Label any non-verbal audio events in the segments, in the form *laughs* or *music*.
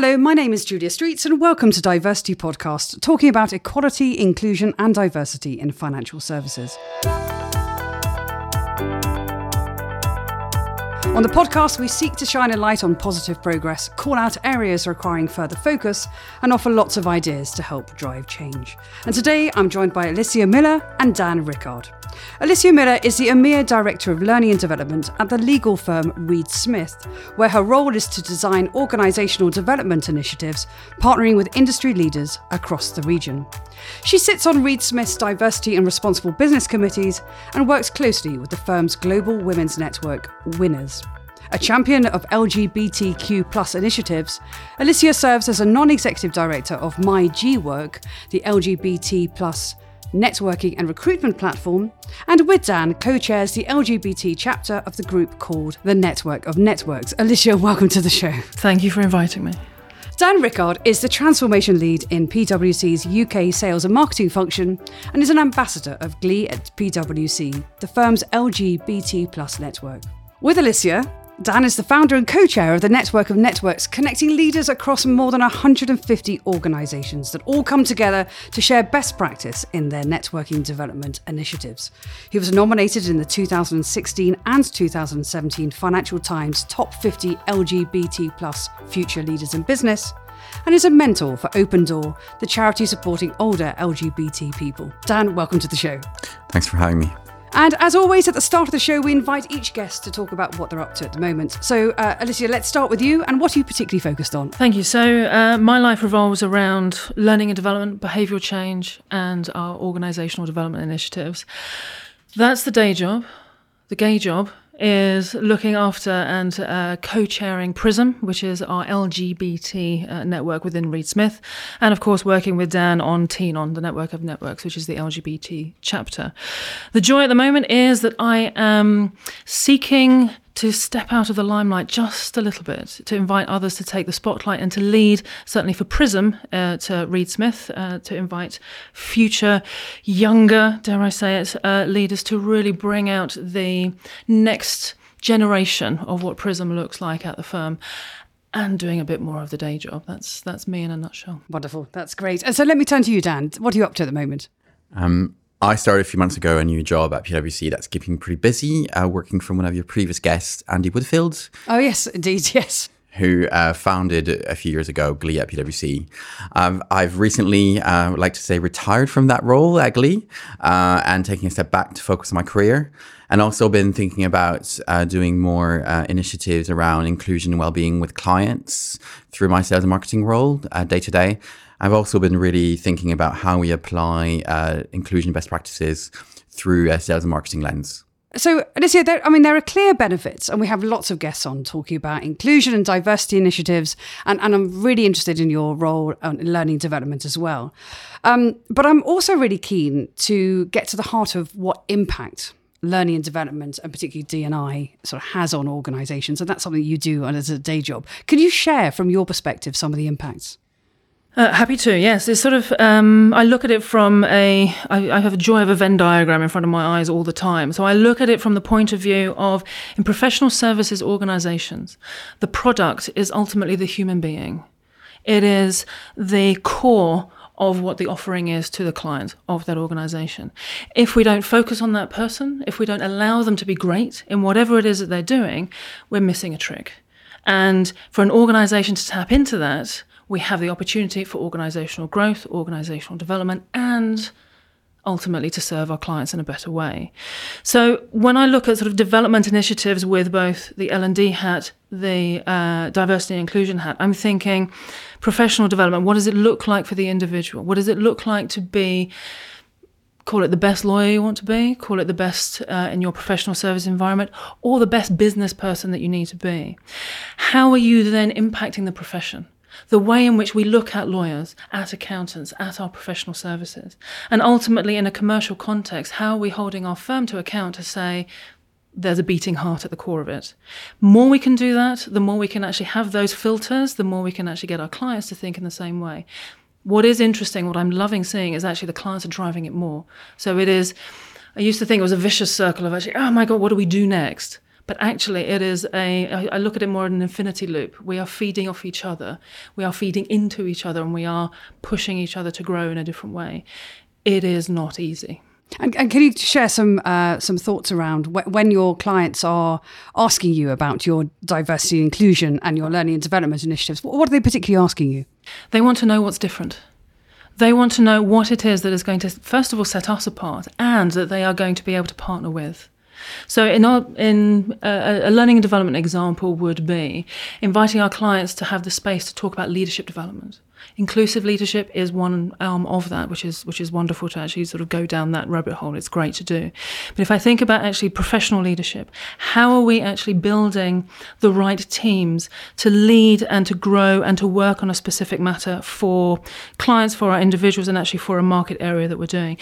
Hello, my name is Julia Streets, and welcome to DiverCity Podcast, talking about equality, inclusion, and diversity in financial services. On the podcast, we seek to shine a light on positive progress, call out areas requiring further focus, and offer lots of ideas to help drive change. And today, I'm joined by Alicia Miller and Dan Rickard. Alicia Miller is the EMEA Director of Learning and Development at the legal firm Reed Smith, where her role is to design organisational development initiatives, partnering with industry leaders across the region. She sits on Reed Smith's Diversity and Responsible Business Committees and works closely with the firm's global women's network, Winners. A champion of LGBTQ plus initiatives, Alicia serves as a non-executive director of myGwork, the LGBT plus networking and recruitment platform, and with Dan co-chairs the LGBT chapter of the group called the Network of Networks. Alicia, welcome to the show. Thank you for inviting me. Dan Rickard is the transformation lead in PwC's UK sales and marketing function and is an ambassador of Glee at PwC, the firm's LGBT plus network. With Alicia, Dan is the founder and co chair of the Network of Networks, connecting leaders across more than 150 organisations that all come together to share best practice in their networking development initiatives. He was nominated in the 2016 and 2017 Financial Times Top 50 LGBT plus Future Leaders in Business and is a mentor for Open Door, the charity supporting older LGBT people. Dan, welcome to the show. Thanks for having me. And as always, at the start of the show, we invite each guest to talk about what they're up to at the moment. So, uh, Alicia, let's start with you. And what are you particularly focused on? Thank you. So, uh, my life revolves around learning and development, behavioural change, and our organisational development initiatives. That's the day job. The gay job is looking after and uh, co-chairing Prism, which is our LGBT uh, network within Reed Smith, and of course working with Dan on Teen on the network of networks, which is the LGBT chapter. The joy at the moment is that I am seeking to step out of the limelight just a little bit, to invite others to take the spotlight and to lead, certainly for Prism, uh, to Reed Smith, uh, to invite future, younger, dare I say it, uh, leaders to really bring out the next generation of what Prism looks like at the firm and doing a bit more of the day job. That's that's me in a nutshell. Wonderful. That's great. And so let me turn to you, Dan. What are you up to at the moment? Um, I started a few months ago a new job at PwC that's keeping me pretty busy, uh, working from one of your previous guests, Andy Woodfield. Oh, yes, indeed, *laughs* yes. Who uh, founded a few years ago Glee at PwC. Um, I've recently, uh, like to say, retired from that role at Glee uh, and taking a step back to focus on my career. And also been thinking about uh, doing more uh, initiatives around inclusion and well-being with clients through my sales and marketing role day to day. I've also been really thinking about how we apply uh, inclusion best practices through a sales and marketing lens. So, Alicia, there, I mean, there are clear benefits, and we have lots of guests on talking about inclusion and diversity initiatives. And, and I'm really interested in your role in learning development as well. Um, but I'm also really keen to get to the heart of what impact learning and development, and particularly D&I, sort of has on organisations. And that's something you do as a day job. Can you share from your perspective some of the impacts? Uh, happy to, yes. It's sort of, um, I look at it from a, I, I have a joy of a Venn diagram in front of my eyes all the time. So I look at it from the point of view of, in professional services organizations, the product is ultimately the human being. It is the core of what the offering is to the client of that organization. If we don't focus on that person, if we don't allow them to be great in whatever it is that they're doing, we're missing a trick. And for an organization to tap into that, we have the opportunity for organizational growth, organizational development, and ultimately to serve our clients in a better way. So when I look at sort of development initiatives with both the L&D hat, the uh, diversity and inclusion hat, I'm thinking professional development. What does it look like for the individual? What does it look like to be call it the best lawyer you want to be, call it the best uh, in your professional service environment, or the best business person that you need to be. How are you then impacting the profession? The way in which we look at lawyers, at accountants, at our professional services. And ultimately, in a commercial context, how are we holding our firm to account to say, there's a beating heart at the core of it. More we can do that, the more we can actually have those filters, the more we can actually get our clients to think in the same way. What is interesting, what I'm loving seeing is actually the clients are driving it more. So it is, I used to think it was a vicious circle of actually, oh my God, what do we do next? But actually, it is a, I look at it more in an infinity loop. We are feeding off each other, we are feeding into each other, and we are pushing each other to grow in a different way. It is not easy. And, and, can you share some uh, some thoughts around wh- when your clients are asking you about your diversity and inclusion and your learning and development initiatives? What are they particularly asking you? They want to know what's different. They want to know what it is that is going to, first of all, set us apart, and that they are going to be able to partner with. So, in our in uh, a learning and development example would be inviting our clients to have the space to talk about leadership development. Inclusive leadership is one arm of that, which is which is wonderful to actually sort of go down that rabbit hole. It's great to do. But if I think about actually professional leadership, how are we actually building the right teams to lead and to grow and to work on a specific matter for clients, for our individuals, and actually for a market area that we're doing?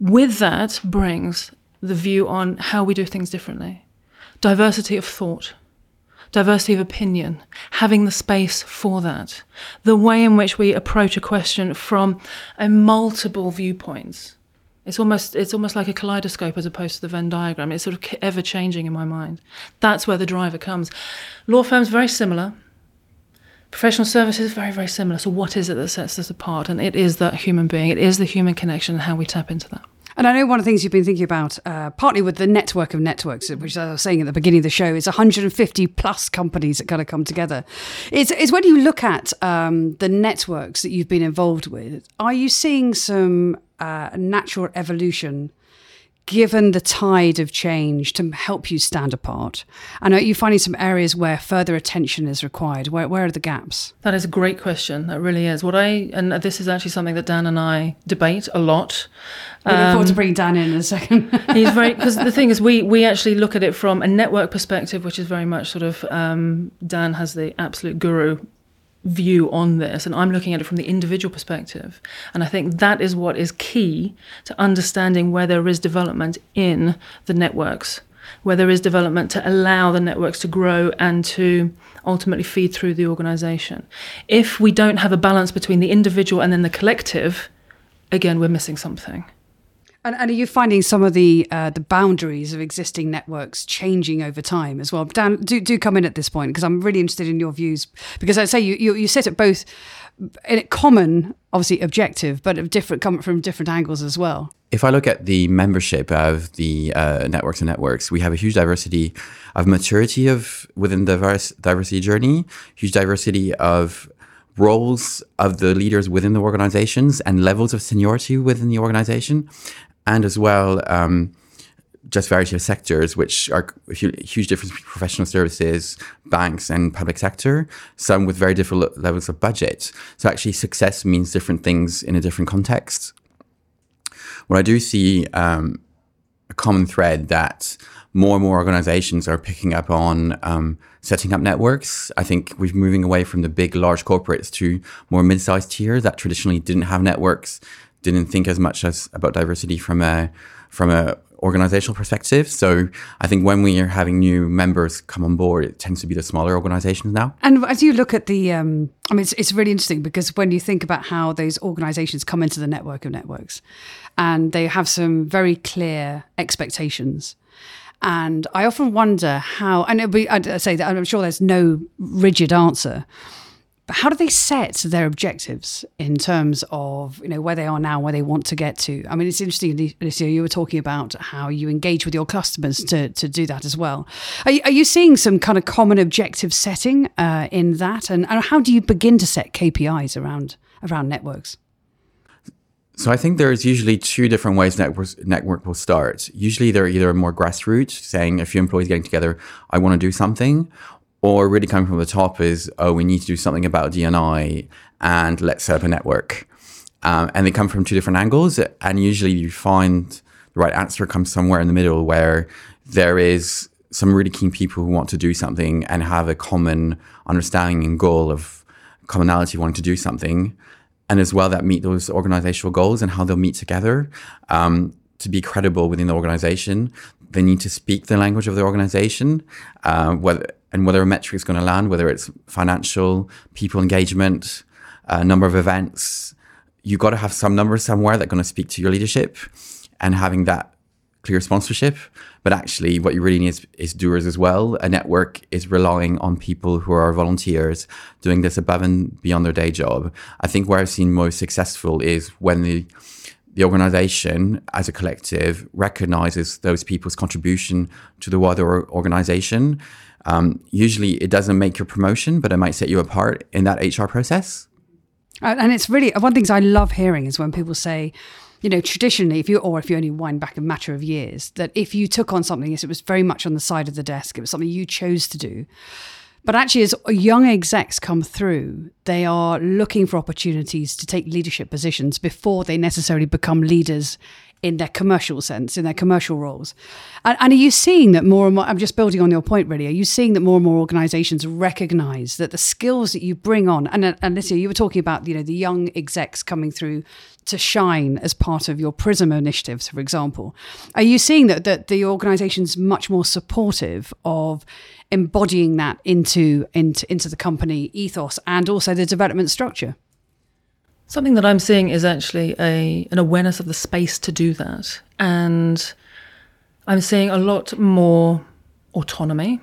With that brings the view on how we do things differently. Diversity of thought, diversity of opinion, having the space for that, the way in which we approach a question from a multiple viewpoints. It's almost it's almost like a kaleidoscope as opposed to the Venn diagram. It's sort of ever changing in my mind. That's where the driver comes. Law firms very similar. Professional services very very similar. So what is it that sets us apart? And it is that human being. It is the human connection and how we tap into that. And I know one of the things you've been thinking about, uh, partly with the network of networks, which I was saying at the beginning of the show, is 150 plus companies that kind of come together. Is, is when you look at um, the networks that you've been involved with, are you seeing some uh, natural evolution given the tide of change to help you stand apart? And are you finding some areas where further attention is required? Where, where are the gaps? That is a great question. That really is. What I, and this is actually something that Dan and I debate a lot. We look forward to um, bring Dan in, in a second. *laughs* he's very, because the thing is, we, we actually look at it from a network perspective, which is very much sort of, um, Dan has the absolute guru view on this and I'm looking at it from the individual perspective. And I think that is what is key to understanding where there is development in the networks where there is development to allow the networks to grow and to ultimately feed through the organization. If we don't have a balance between the individual and then the collective again we're missing something and, and, are you finding some of the uh, the boundaries of existing networks changing over time as well? Dan, do do come in at this point because I'm really interested in your views because I say you you, you sit at both in a common, obviously objective, but of different come from different angles as well. If I look at the membership of the uh, networks and networks, we have a huge diversity of maturity of within the diversity journey, huge diversity of roles of the leaders within the organizations and levels of seniority within the organization and as well um, just variety of sectors, which are huge difference between professional services, banks, and public sector. Some with very different levels of budget. So actually, success means different things in a different context. What I do see um, a common thread that more and more organizations are picking up on um, setting up networks. I think we're moving away from the big, large corporates to more mid-sized tier that traditionally didn't have networks didn't think as much as about diversity from a from a organizational perspective. So I think when we are having new members come on board, it tends to be the smaller organizations now. And as you look at the, um, I mean, it's, it's really interesting because when you think about how those organizations come into the network of networks and they have some very clear expectations. And I often wonder how, and be, I'd say that I'm sure there's no rigid answer, but how do they set their objectives in terms of you know where they are now, where they want to get to? I mean, it's interesting, Alicia. You were talking about how you engage with your customers to to do that as well. Are you, are you seeing some kind of common objective setting uh, in that, and, and how do you begin to set KPIs around around networks? So I think there's usually two different ways networks, network will start. Usually they're either more grassroots, saying a few employees getting together, I want to do something, or really coming from the top is, oh, we need to do something about DNI and let's set up a network. Um, and they come from two different angles. And usually you find the right answer comes somewhere in the middle where there is some really keen people who want to do something and have a common understanding and goal of commonality wanting to do something. And as well that meet those organizational goals and how they'll meet together. Um, to be credible within the organization, they need to speak the language of the organization. Uh, whether and whether a metric is going to land, whether it's financial, people engagement, uh, number of events, you've got to have some numbers somewhere that are going to speak to your leadership. And having that clear sponsorship, but actually, what you really need is, is, doers as well. A network is relying on people who are volunteers doing this above and beyond their day job. I think where I've seen most successful is when the the organization as a collective recognizes those people's contribution to the wider organization. Um, usually, it doesn't make your promotion, but it might set you apart in that HR process. And it's really one of the things I love hearing is when people say, you know, traditionally, if you or if you only wind back a matter of years, that if you took on something, yes, it was very much on the side of the desk. It was something you chose to do. But actually, as young execs come through, they are looking for opportunities to take leadership positions before they necessarily become leaders in their commercial sense, in their commercial roles. And, and, are you seeing that more and more? I'm just building on your point, really. Are you seeing that more and more organisations recognise that the skills that you bring on, and, and Alicia, you were talking about, you know, the young execs coming through to shine as part of your Prism initiatives, for example. Are you seeing that that the organisation's much more supportive of embodying that into into into the company ethos and also the development structure? Something that I'm seeing is actually a an awareness of the space to do that, and I'm seeing a lot more autonomy.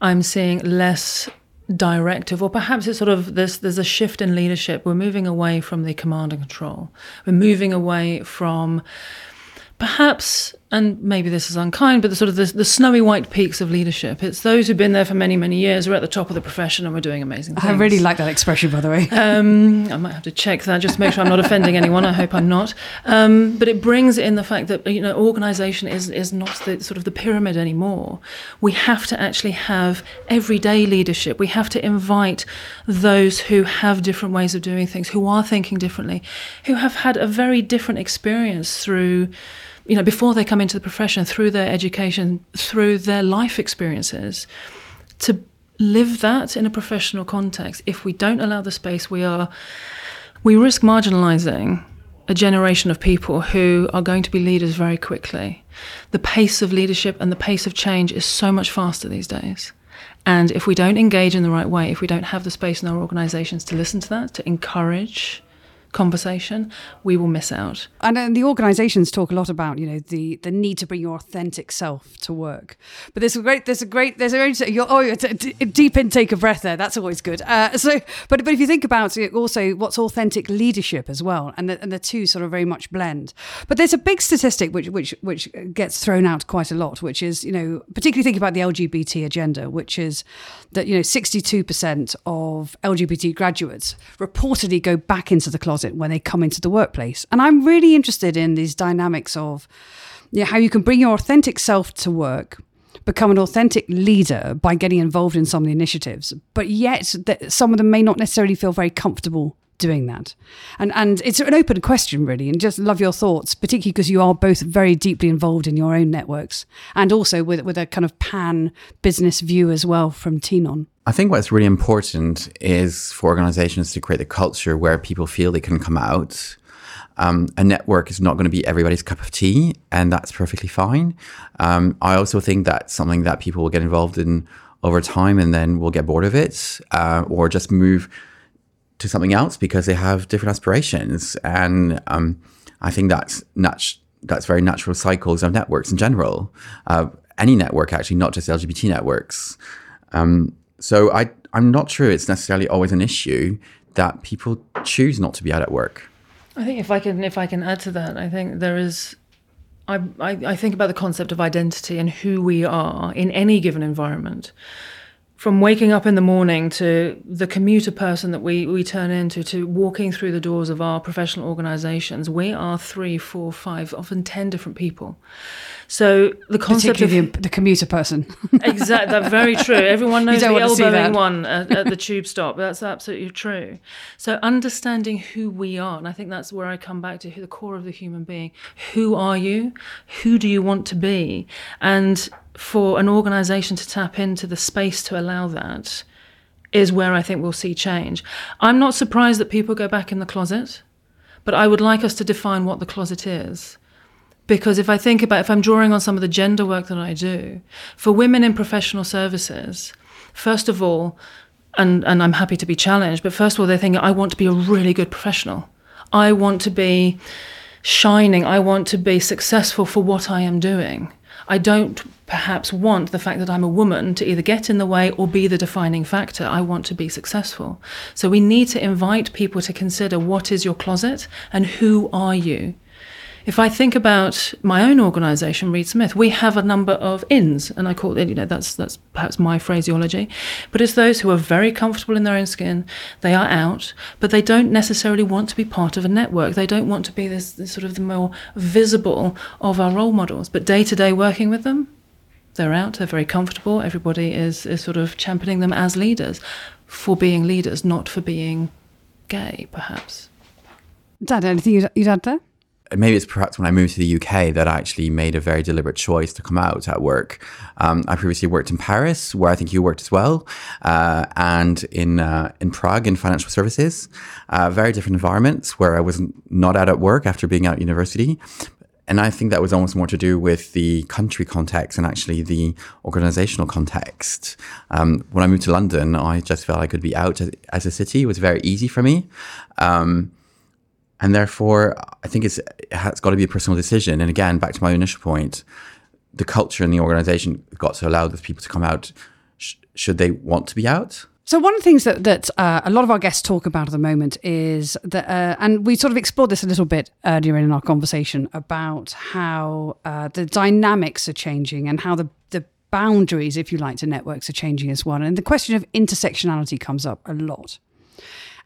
I'm seeing less directive, or perhaps it's sort of this. There's a shift in leadership. We're moving away from the command and control. We're moving away from perhaps, and maybe this is unkind, but the sort of the, the, snowy white peaks of leadership. It's those who've been there for many, many years. We're at the top of the profession and we're doing amazing things. I really like that expression, by the way. *laughs* Um, I might have to check that just to make sure I'm not offending anyone. I hope I'm not. Um, but it brings in the fact that you know organisation is is not the sort of the pyramid anymore. We have to actually have everyday leadership. We have to invite those who have different ways of doing things, who are thinking differently, who have had a very different experience through you know, before they come into the profession, through their education, through their life experiences, to live that in a professional context. If we don't allow the space, we are we risk marginalizing a generation of people who are going to be leaders very quickly. The pace of leadership and the pace of change is so much faster these days. And if we don't engage in the right way, if we don't have the space in our organizations to listen to that, to encourage conversation, we will miss out. And, and the organisations talk a lot about you know the the need to bring your authentic self to work. But there's a great there's a great there's a you're, oh deep intake of breath there. That's always good. Uh, so but but if you think about it, also what's authentic leadership as well, and the, and the two sort of very much blend. But there's a big statistic which which which gets thrown out quite a lot, which is you know particularly thinking about the LGBT agenda, which is that you know 62% of LGBT graduates reportedly go back into the closet closet when they come into the workplace. And I'm really interested in these dynamics of you know, how you can bring your authentic self to work, become an authentic leader by getting involved in some of the initiatives, but yet that some of them may not necessarily feel very comfortable doing that. And and it's an open question really and just love your thoughts, particularly because you are both very deeply involved in your own networks and also with with a kind of pan business view as well from Tenon. I think what's really important is for organizations to create a culture where people feel they can come out. Um, a network is not going to be everybody's cup of tea, and that's perfectly fine. Um, I also think that's something that people will get involved in over time and then will get bored of it uh, or just move to something else because they have different aspirations. And um, I think that's nat- that's very natural cycles of networks in general. Uh, any network, actually, not just LGBT networks. Um, so I, I'm not sure it's necessarily always an issue that people choose not to be out at work. I think if I can if I can add to that, I think there is I, I, I think about the concept of identity and who we are in any given environment from waking up in the morning to the commuter person that we, we turn into to walking through the doors of our professional organizations, we are three, four, five, often 10 different people. So the concept of the, the commuter person. *laughs* exactly, that's very true. *laughs* Everyone knows the elbowing one at, at the *laughs* tube stop. That's absolutely true. So understanding who we are, and I think that's where I come back to the core of the human being. Who are you? Who do you want to be? And for an organization to tap into the space to allow that is where I think we'll see change. I'm not surprised that people go back in the closet, but I would like us to define what the closet is. Because if I think about, if I'm drawing on some of the gender work that I do, for women in professional services, first of all, and, and I'm happy to be challenged, but first of all, they're thinking, I want to be a really good professional. I want to be shining. I want to be successful for what I am doing. I don't perhaps want the fact that I'm a woman to either get in the way or be the defining factor. I want to be successful. So we need to invite people to consider what is your closet and who are you? If I think about my own organisation, Reed Smith, we have a number of ins, and I call it, you know, that's that's perhaps my phraseology, but it's those who are very comfortable in their own skin. They are out, but they don't necessarily want to be part of a network. They don't want to be this, this sort of the more visible of our role models. But day to day working with them, they're out. They're very comfortable. Everybody is is sort of championing them as leaders for being leaders, not for being gay, perhaps. Dan, anything you'd, you'd add there? Maybe it's perhaps when I moved to the UK that I actually made a very deliberate choice to come out at work. Um, I previously worked in Paris, where I think you worked as well, uh, and in uh, in Prague in financial services. Uh, very different environments where I was not out at work after being out university. And I think that was almost more to do with the country context and actually the organizational context. Um, when I moved to London, I just felt I could be out as, as a city. It was very easy for me. Um, and therefore, I think it's it's got to be a personal decision. And again, back to my initial point, the culture in the organization got to allow those people to come out sh- should they want to be out. So one of the things that that uh, a lot of our guests talk about at the moment is that, uh, and we sort of explored this a little bit earlier in our conversation about how uh, the dynamics are changing and how the the boundaries, if you like, to networks are changing as well. And the question of intersectionality comes up a lot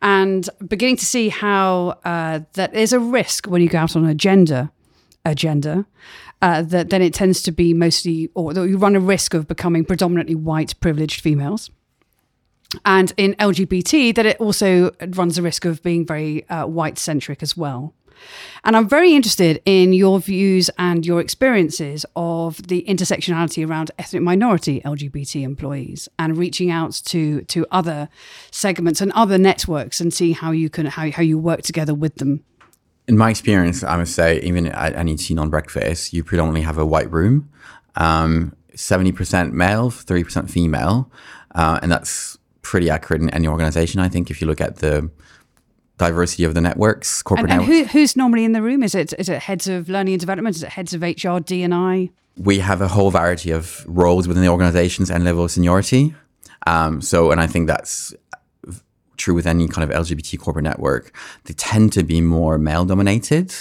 and beginning to see how uh, that there's a risk when you go out on a gender agenda. Uh, that then it tends to be mostly, or you run a risk of becoming predominantly white privileged females. And in LGBT, that it also runs the risk of being very uh, white centric as well. And I'm very interested in your views and your experiences of the intersectionality around ethnic minority LGBT employees and reaching out to to other segments and other networks and see how you can how, how you work together with them. In my experience, I must say, even at any teen on breakfast, you predominantly have a white room, um, 70% male, 30% female. Uh, and that's pretty accurate in any organization. I think if you look at the diversity of the networks, corporate and, and networks. Who, who's normally in the room? Is it is it heads of learning and development? Is it heads of HR, D and I? We have a whole variety of roles within the organizations and level of seniority. Um, so, and I think that's true with any kind of LGBT corporate network. They tend to be more male dominated,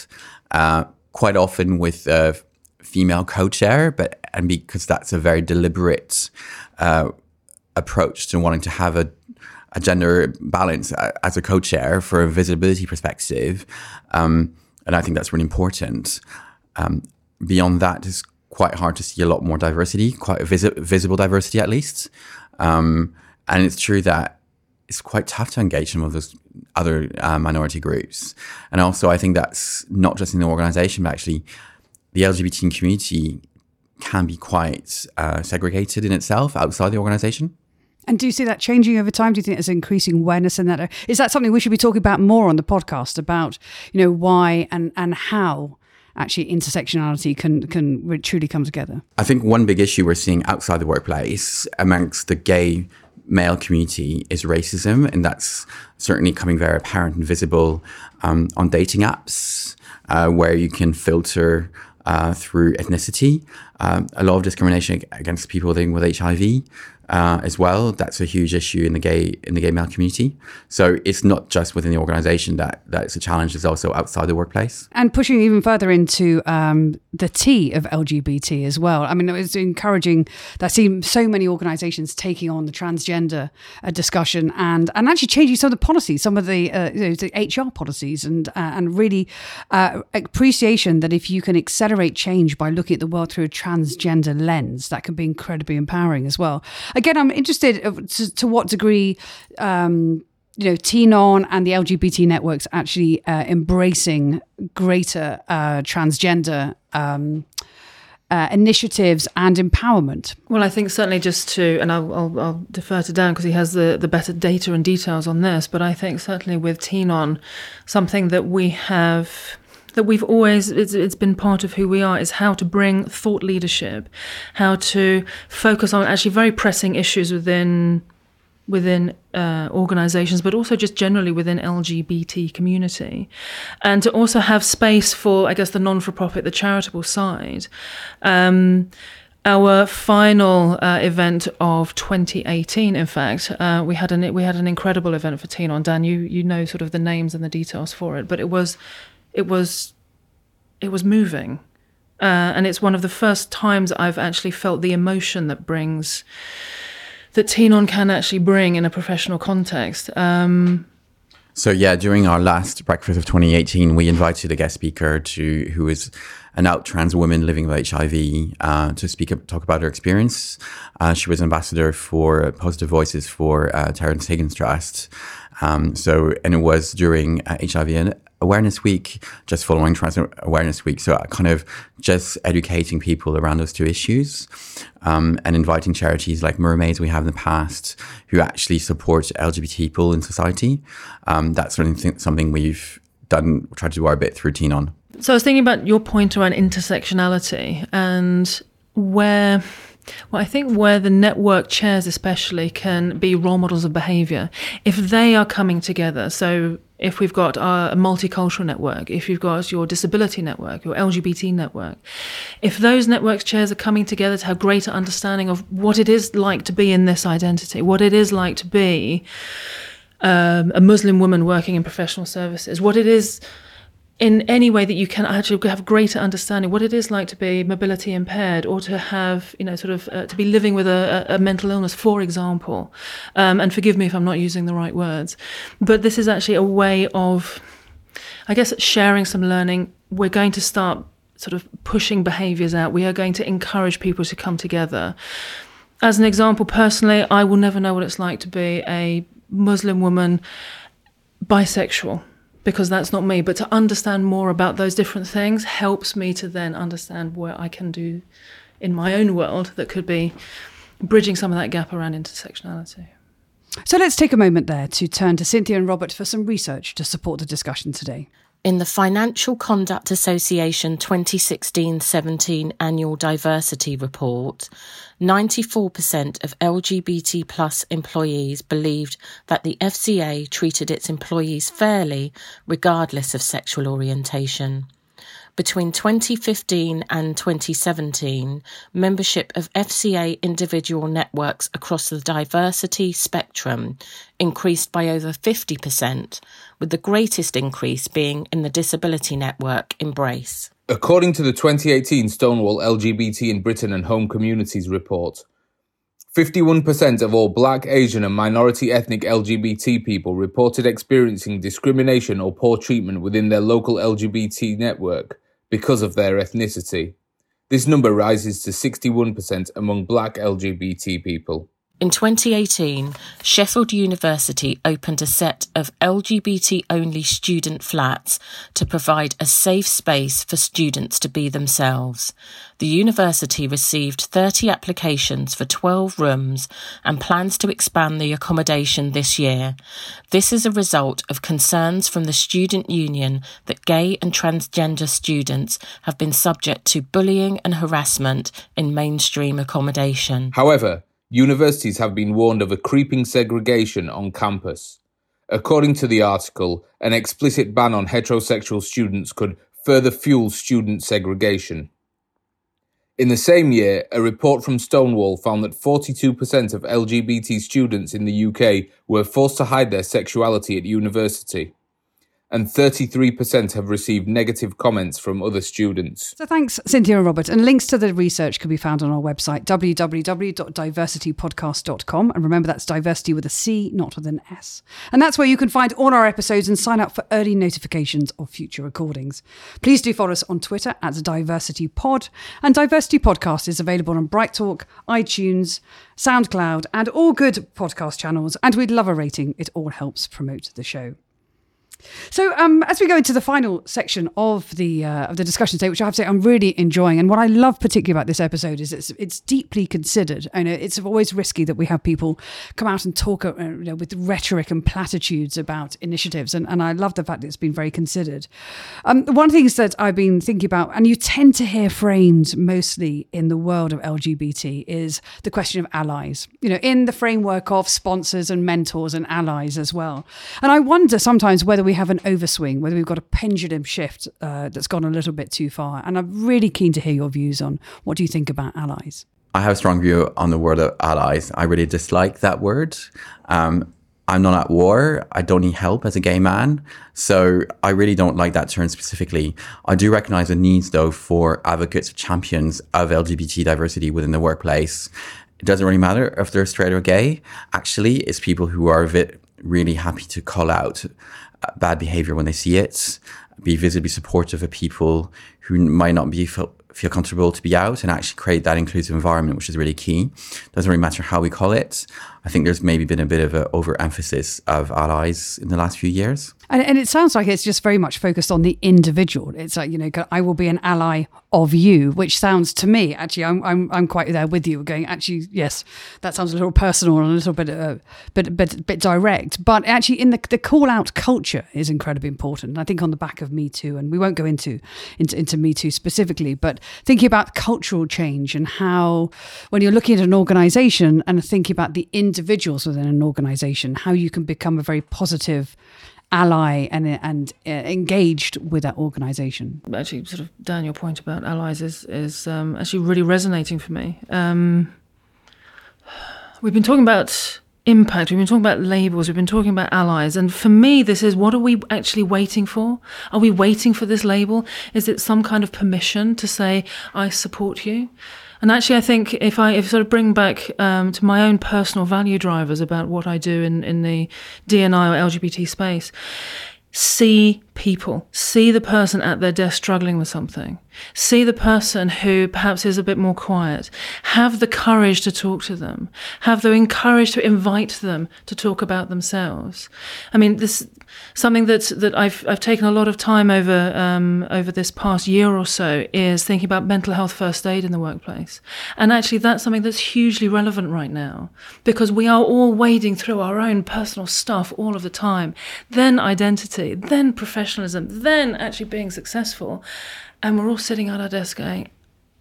uh, quite often with a female co-chair, but and because that's a very deliberate uh, approach to wanting to have a a gender balance uh, as a co-chair for a visibility perspective, um, and I think that's really important. Um, beyond that, it's quite hard to see a lot more diversity, quite visi- visible diversity at least. Um, and it's true that it's quite tough to engage some of those other uh, minority groups. And also, I think that's not just in the organization, but actually the LGBT community can be quite uh, segregated in itself outside the organization. And do you see that changing over time? Do you think there's increasing awareness in that? Is that something we should be talking about more on the podcast about, you know, why and, and how actually intersectionality can can truly come together? I think one big issue we're seeing outside the workplace amongst the gay male community is racism, and that's certainly coming very apparent and visible um, on dating apps, uh, where you can filter uh, through ethnicity. Um, a lot of discrimination against people living with HIV uh, as well. That's a huge issue in the gay in the gay male community. So it's not just within the organisation that that's a challenge. It's also outside the workplace. And pushing even further into um, the T of LGBT as well. I mean, it was encouraging. I see so many organisations taking on the transgender uh, discussion and and actually changing some of the policies, some of the, uh, you know, the HR policies, and uh, and really uh, appreciation that if you can accelerate change by looking at the world through a transgender lens, that can be incredibly empowering as well again, I'm interested to, to what degree. Um, you know, Teen On and the LGBT networks actually uh, embracing greater uh, transgender um, uh, initiatives and empowerment. Well, I think certainly just to, and I'll, I'll, I'll defer to Dan because he has the, the better data and details on this, but I think certainly with Teen On, something that we have that we've always it's, it's been part of who we are is how to bring thought leadership how to focus on actually very pressing issues within within uh, organizations, but also just generally within LGBT community, and to also have space for, I guess, the non-for-profit, the charitable side. Um, our final uh, event of 2018, in fact, uh, we had an we had an incredible event for Teen On. Dan, you you know sort of the names and the details for it, but it was it was it was moving, uh, and it's one of the first times I've actually felt the emotion that brings that Teen On can actually bring in a professional context. Um, so yeah, during our last breakfast of 2018, we invited a guest speaker to who is an out trans woman living with HIV uh, to speak talk about her experience. Uh, she was ambassador for Positive Voices for uh, Terrence Higgins Trust. Um, so and it was during HIV uh, Awareness Week, just following Trans Awareness Week. So kind of just educating people around those two issues um, and inviting charities like Mermaids we have in the past who actually support LGBT people in society. Um, that's something, something we've done, tried to do our bit through Teen On. So I was thinking about your point around intersectionality and where well, I think where the network chairs, especially, can be role models of behavior. If they are coming together, so if we've got a multicultural network, if you've got your disability network, your LGBT network, if those networks chairs are coming together to have greater understanding of what it is like to be in this identity, what it is like to be um, a Muslim woman working in professional services, what it is in any way that you can actually have greater understanding what it is like to be mobility impaired or to have you know sort of uh, to be living with a, a, mental illness for example. Um, and forgive me if i'm not using the right words. But this is actually a way of i guess sharing some learning. We're going to start sort of pushing behaviors out. We are going to encourage people to come together. As an example personally i will never know what it's like to be a muslim woman bisexual because that's not me. But to understand more about those different things helps me to then understand what I can do in my own world that could be bridging some of that gap around intersectionality. So let's take a moment there to turn to Cynthia and Robert for some research to support the discussion today. In the Financial Conduct Association 2016 17 Annual Diversity Report, 94% of LGBT plus employees believed that the FCA treated its employees fairly, regardless of sexual orientation. Between 2015 and 2017, membership of FCA individual networks across the diversity spectrum increased by over 50%, with the greatest increase being in the disability network Embrace. According to the 2018 Stonewall LGBT in Britain and Home Communities report, 51% of all black, Asian, and minority ethnic LGBT people reported experiencing discrimination or poor treatment within their local LGBT network, because of their ethnicity. This number rises to 61% among black LGBT people. In 2018, Sheffield University opened a set of LGBT only student flats to provide a safe space for students to be themselves. The university received 30 applications for 12 rooms and plans to expand the accommodation this year. This is a result of concerns from the student union that gay and transgender students have been subject to bullying and harassment in mainstream accommodation. However, universities have been warned of a creeping segregation on campus. According to the article, an explicit ban on heterosexual students could further fuel student segregation. In the same year, a report from Stonewall found that 42% of LGBT students in the UK were forced to hide their sexuality at university and 33% have received negative comments from other students. So thanks, Cynthia and Robert. And links to the research can be found on our website, www.divercitypodcast.com. And remember, that's diversity with a C, not with an S. And that's where you can find all our episodes and sign up for early notifications of future recordings. Please do follow us on Twitter at DiverCityPod. And DiverCity Podcast is available on BrightTalk, iTunes, SoundCloud, and all good podcast channels. And we'd love a rating. It all helps promote the show. So, um, as we go into the final section of the uh, of the discussion today, which I have to say I'm really enjoying, and what I love particularly about this episode is it's it's deeply considered. I know it's always risky that we have people come out and talk uh, you know, with rhetoric and platitudes about initiatives, and, and I love the fact that it's been very considered. Um, one of the things that I've been thinking about, and you tend to hear framed mostly in the world of LGBT, is the question of allies. You know, in the framework of sponsors and mentors and allies as well. And I wonder sometimes whether we have an overswing, whether we've got a pendulum shift uh, that's gone a little bit too far. And I'm really keen to hear your views on what do you think about allies? I have a strong view on the word of allies. I really dislike that word. Um, I'm not at war. I don't need help as a gay man. So I really don't like that term specifically. I do recognize the needs, though, for advocates, champions of LGBT diversity within the workplace. It doesn't really matter if they're straight or gay. Actually, it's people who are a bit really happy to call out bad behavior when they see it, be visibly supportive of people who might not be feel, feel comfortable to be out and actually create that inclusive environment, which is really key. Doesn't really matter how we call it. I think there's maybe been a bit of an overemphasis of allies in the last few years. And, and, it sounds like it's just very much focused on the individual. It's like, you know, I will be an ally of you, which sounds to me, actually, I'm, I'm, I'm quite there with you going, actually, yes, that sounds a little personal and a little bit, uh, bit, bit, bit direct. But actually, in the, the call out culture is incredibly important. I think on the back of Me Too, and we won't go into, into, into Me Too specifically, but thinking about cultural change and how, when you're looking at an organization and thinking about the individuals within an organization, how you can become a very positive ally and and uh, engaged with that organization. Actually, sort of Dan, your point about allies is is um, actually really resonating for me. Um, we've been talking about impact. We've been talking about labels. We've been talking about allies. And for me, this is what are we actually waiting for? Are we waiting for this label? Is it some kind of permission to say, I support you? And actually, I think if I if sort of bring back um, to my own personal value drivers about what I do in, in the DNI or LGBT space, see people, see the person at their desk struggling with something, see the person who perhaps is a bit more quiet, have the courage to talk to them, have the courage to invite them to talk about themselves. I mean, this something that that I've I've taken a lot of time over um, over this past year or so is thinking about mental health first aid in the workplace, and actually that's something that's hugely relevant right now because we are all wading through our own personal stuff all of the time, then identity, then professional professionalism, then actually being successful. And we're all sitting at our desk going,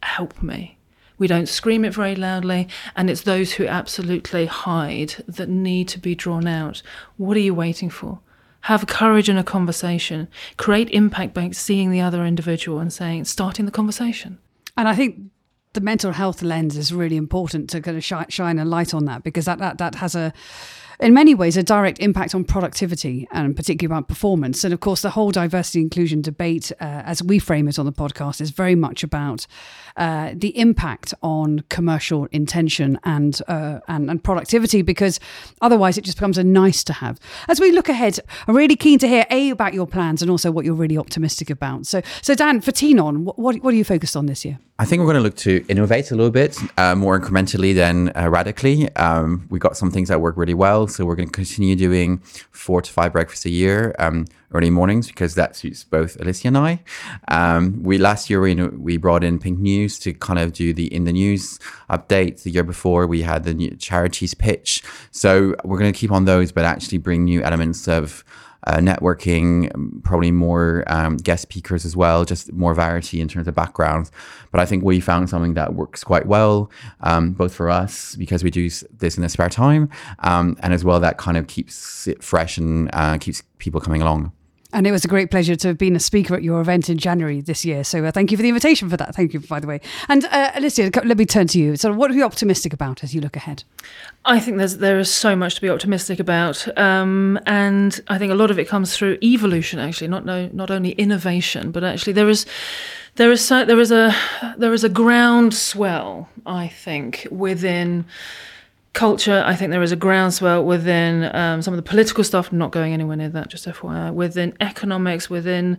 help me. We don't scream it very loudly, and it's those who absolutely hide that need to be drawn out. What are you waiting for? Have courage in a conversation, create impact by seeing the other individual and saying, starting the conversation. And I think the mental health lens is really important to kind of shine a light on that because that, that, that has a in many ways a direct impact on productivity and particularly about performance. And of course, the whole diversity inclusion debate, uh, as we frame it on the podcast, is very much about uh, the impact on commercial intention and, uh, and and productivity, because otherwise it just becomes a nice to have. As we look ahead, I'm really keen to hear a about your plans and also what you're really optimistic about. So, so Dan, for Tenon, what what are you focused on this year? I think we're going to look to innovate a little bit uh, more incrementally than uh, radically. Um, we got some things that work really well, so we're going to continue doing four to five breakfasts a year. Um, early mornings because that suits both Alicia and I. Um, we last year we we brought in Pink News to kind of do the in the news updates. The year before we had the charities pitch. So we're going to keep on those, but actually bring new elements of. Uh, networking, probably more um, guest speakers as well, just more variety in terms of backgrounds. But I think we found something that works quite well, um, both for us because we do this in the spare time, um, and as well that kind of keeps it fresh and uh, keeps people coming along. And it was a great pleasure to have been a speaker at your event in January this year. So uh, thank you for the invitation for that. Thank you, by the way. And uh, Alicia, let me turn to you. So, what are you optimistic about as you look ahead? I think there's there is so much to be optimistic about, um, and I think a lot of it comes through evolution. Actually, not no, not only innovation, but actually there is there is there is a there is a groundswell. I think within culture, I think there is a groundswell within um, some of the political stuff, not going anywhere near that, just FYI, within economics, within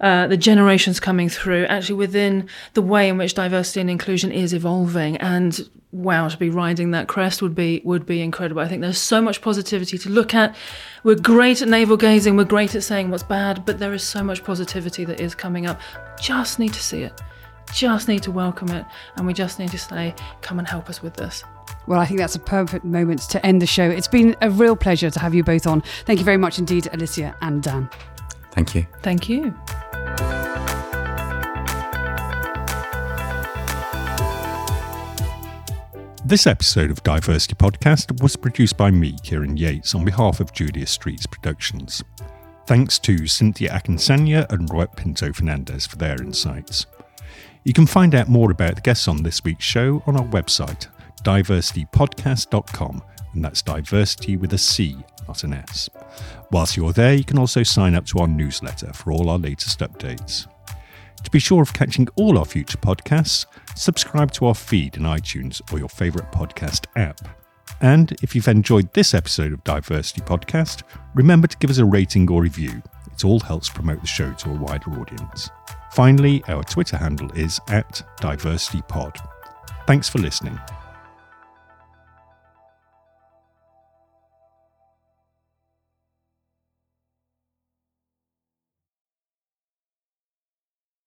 uh, the generations coming through, actually within the way in which diversity and inclusion is evolving. And wow, to be riding that crest would be would be incredible. I think there's so much positivity to look at. We're great at navel gazing, we're great at saying what's bad, but there is so much positivity that is coming up. Just need to see it. Just need to welcome it, and we just need to say, come and help us with this. Well, I think that's a perfect moment to end the show. It's been a real pleasure to have you both on. Thank you very much indeed, Alicia and Dan. Thank you. Thank you. This episode of DiverCity Podcast was produced by me, Kieran Yates, on behalf of Julia Streets Productions. Thanks to Cynthia Akinsanya and Roy Pinto Fernandez for their insights. You can find out more about the guests on this week's show on our website, divercitypodcast.com, and that's diversity with a C, not an S. Whilst you're there, you can also sign up to our newsletter for all our latest updates. To be sure of catching all our future podcasts, subscribe to our feed in iTunes or your favourite podcast app. And if you've enjoyed this episode of DiverCity Podcast, remember to give us a rating or review. It all helps promote the show to a wider audience. Finally, our Twitter handle is at DiverCityPod. Thanks for listening.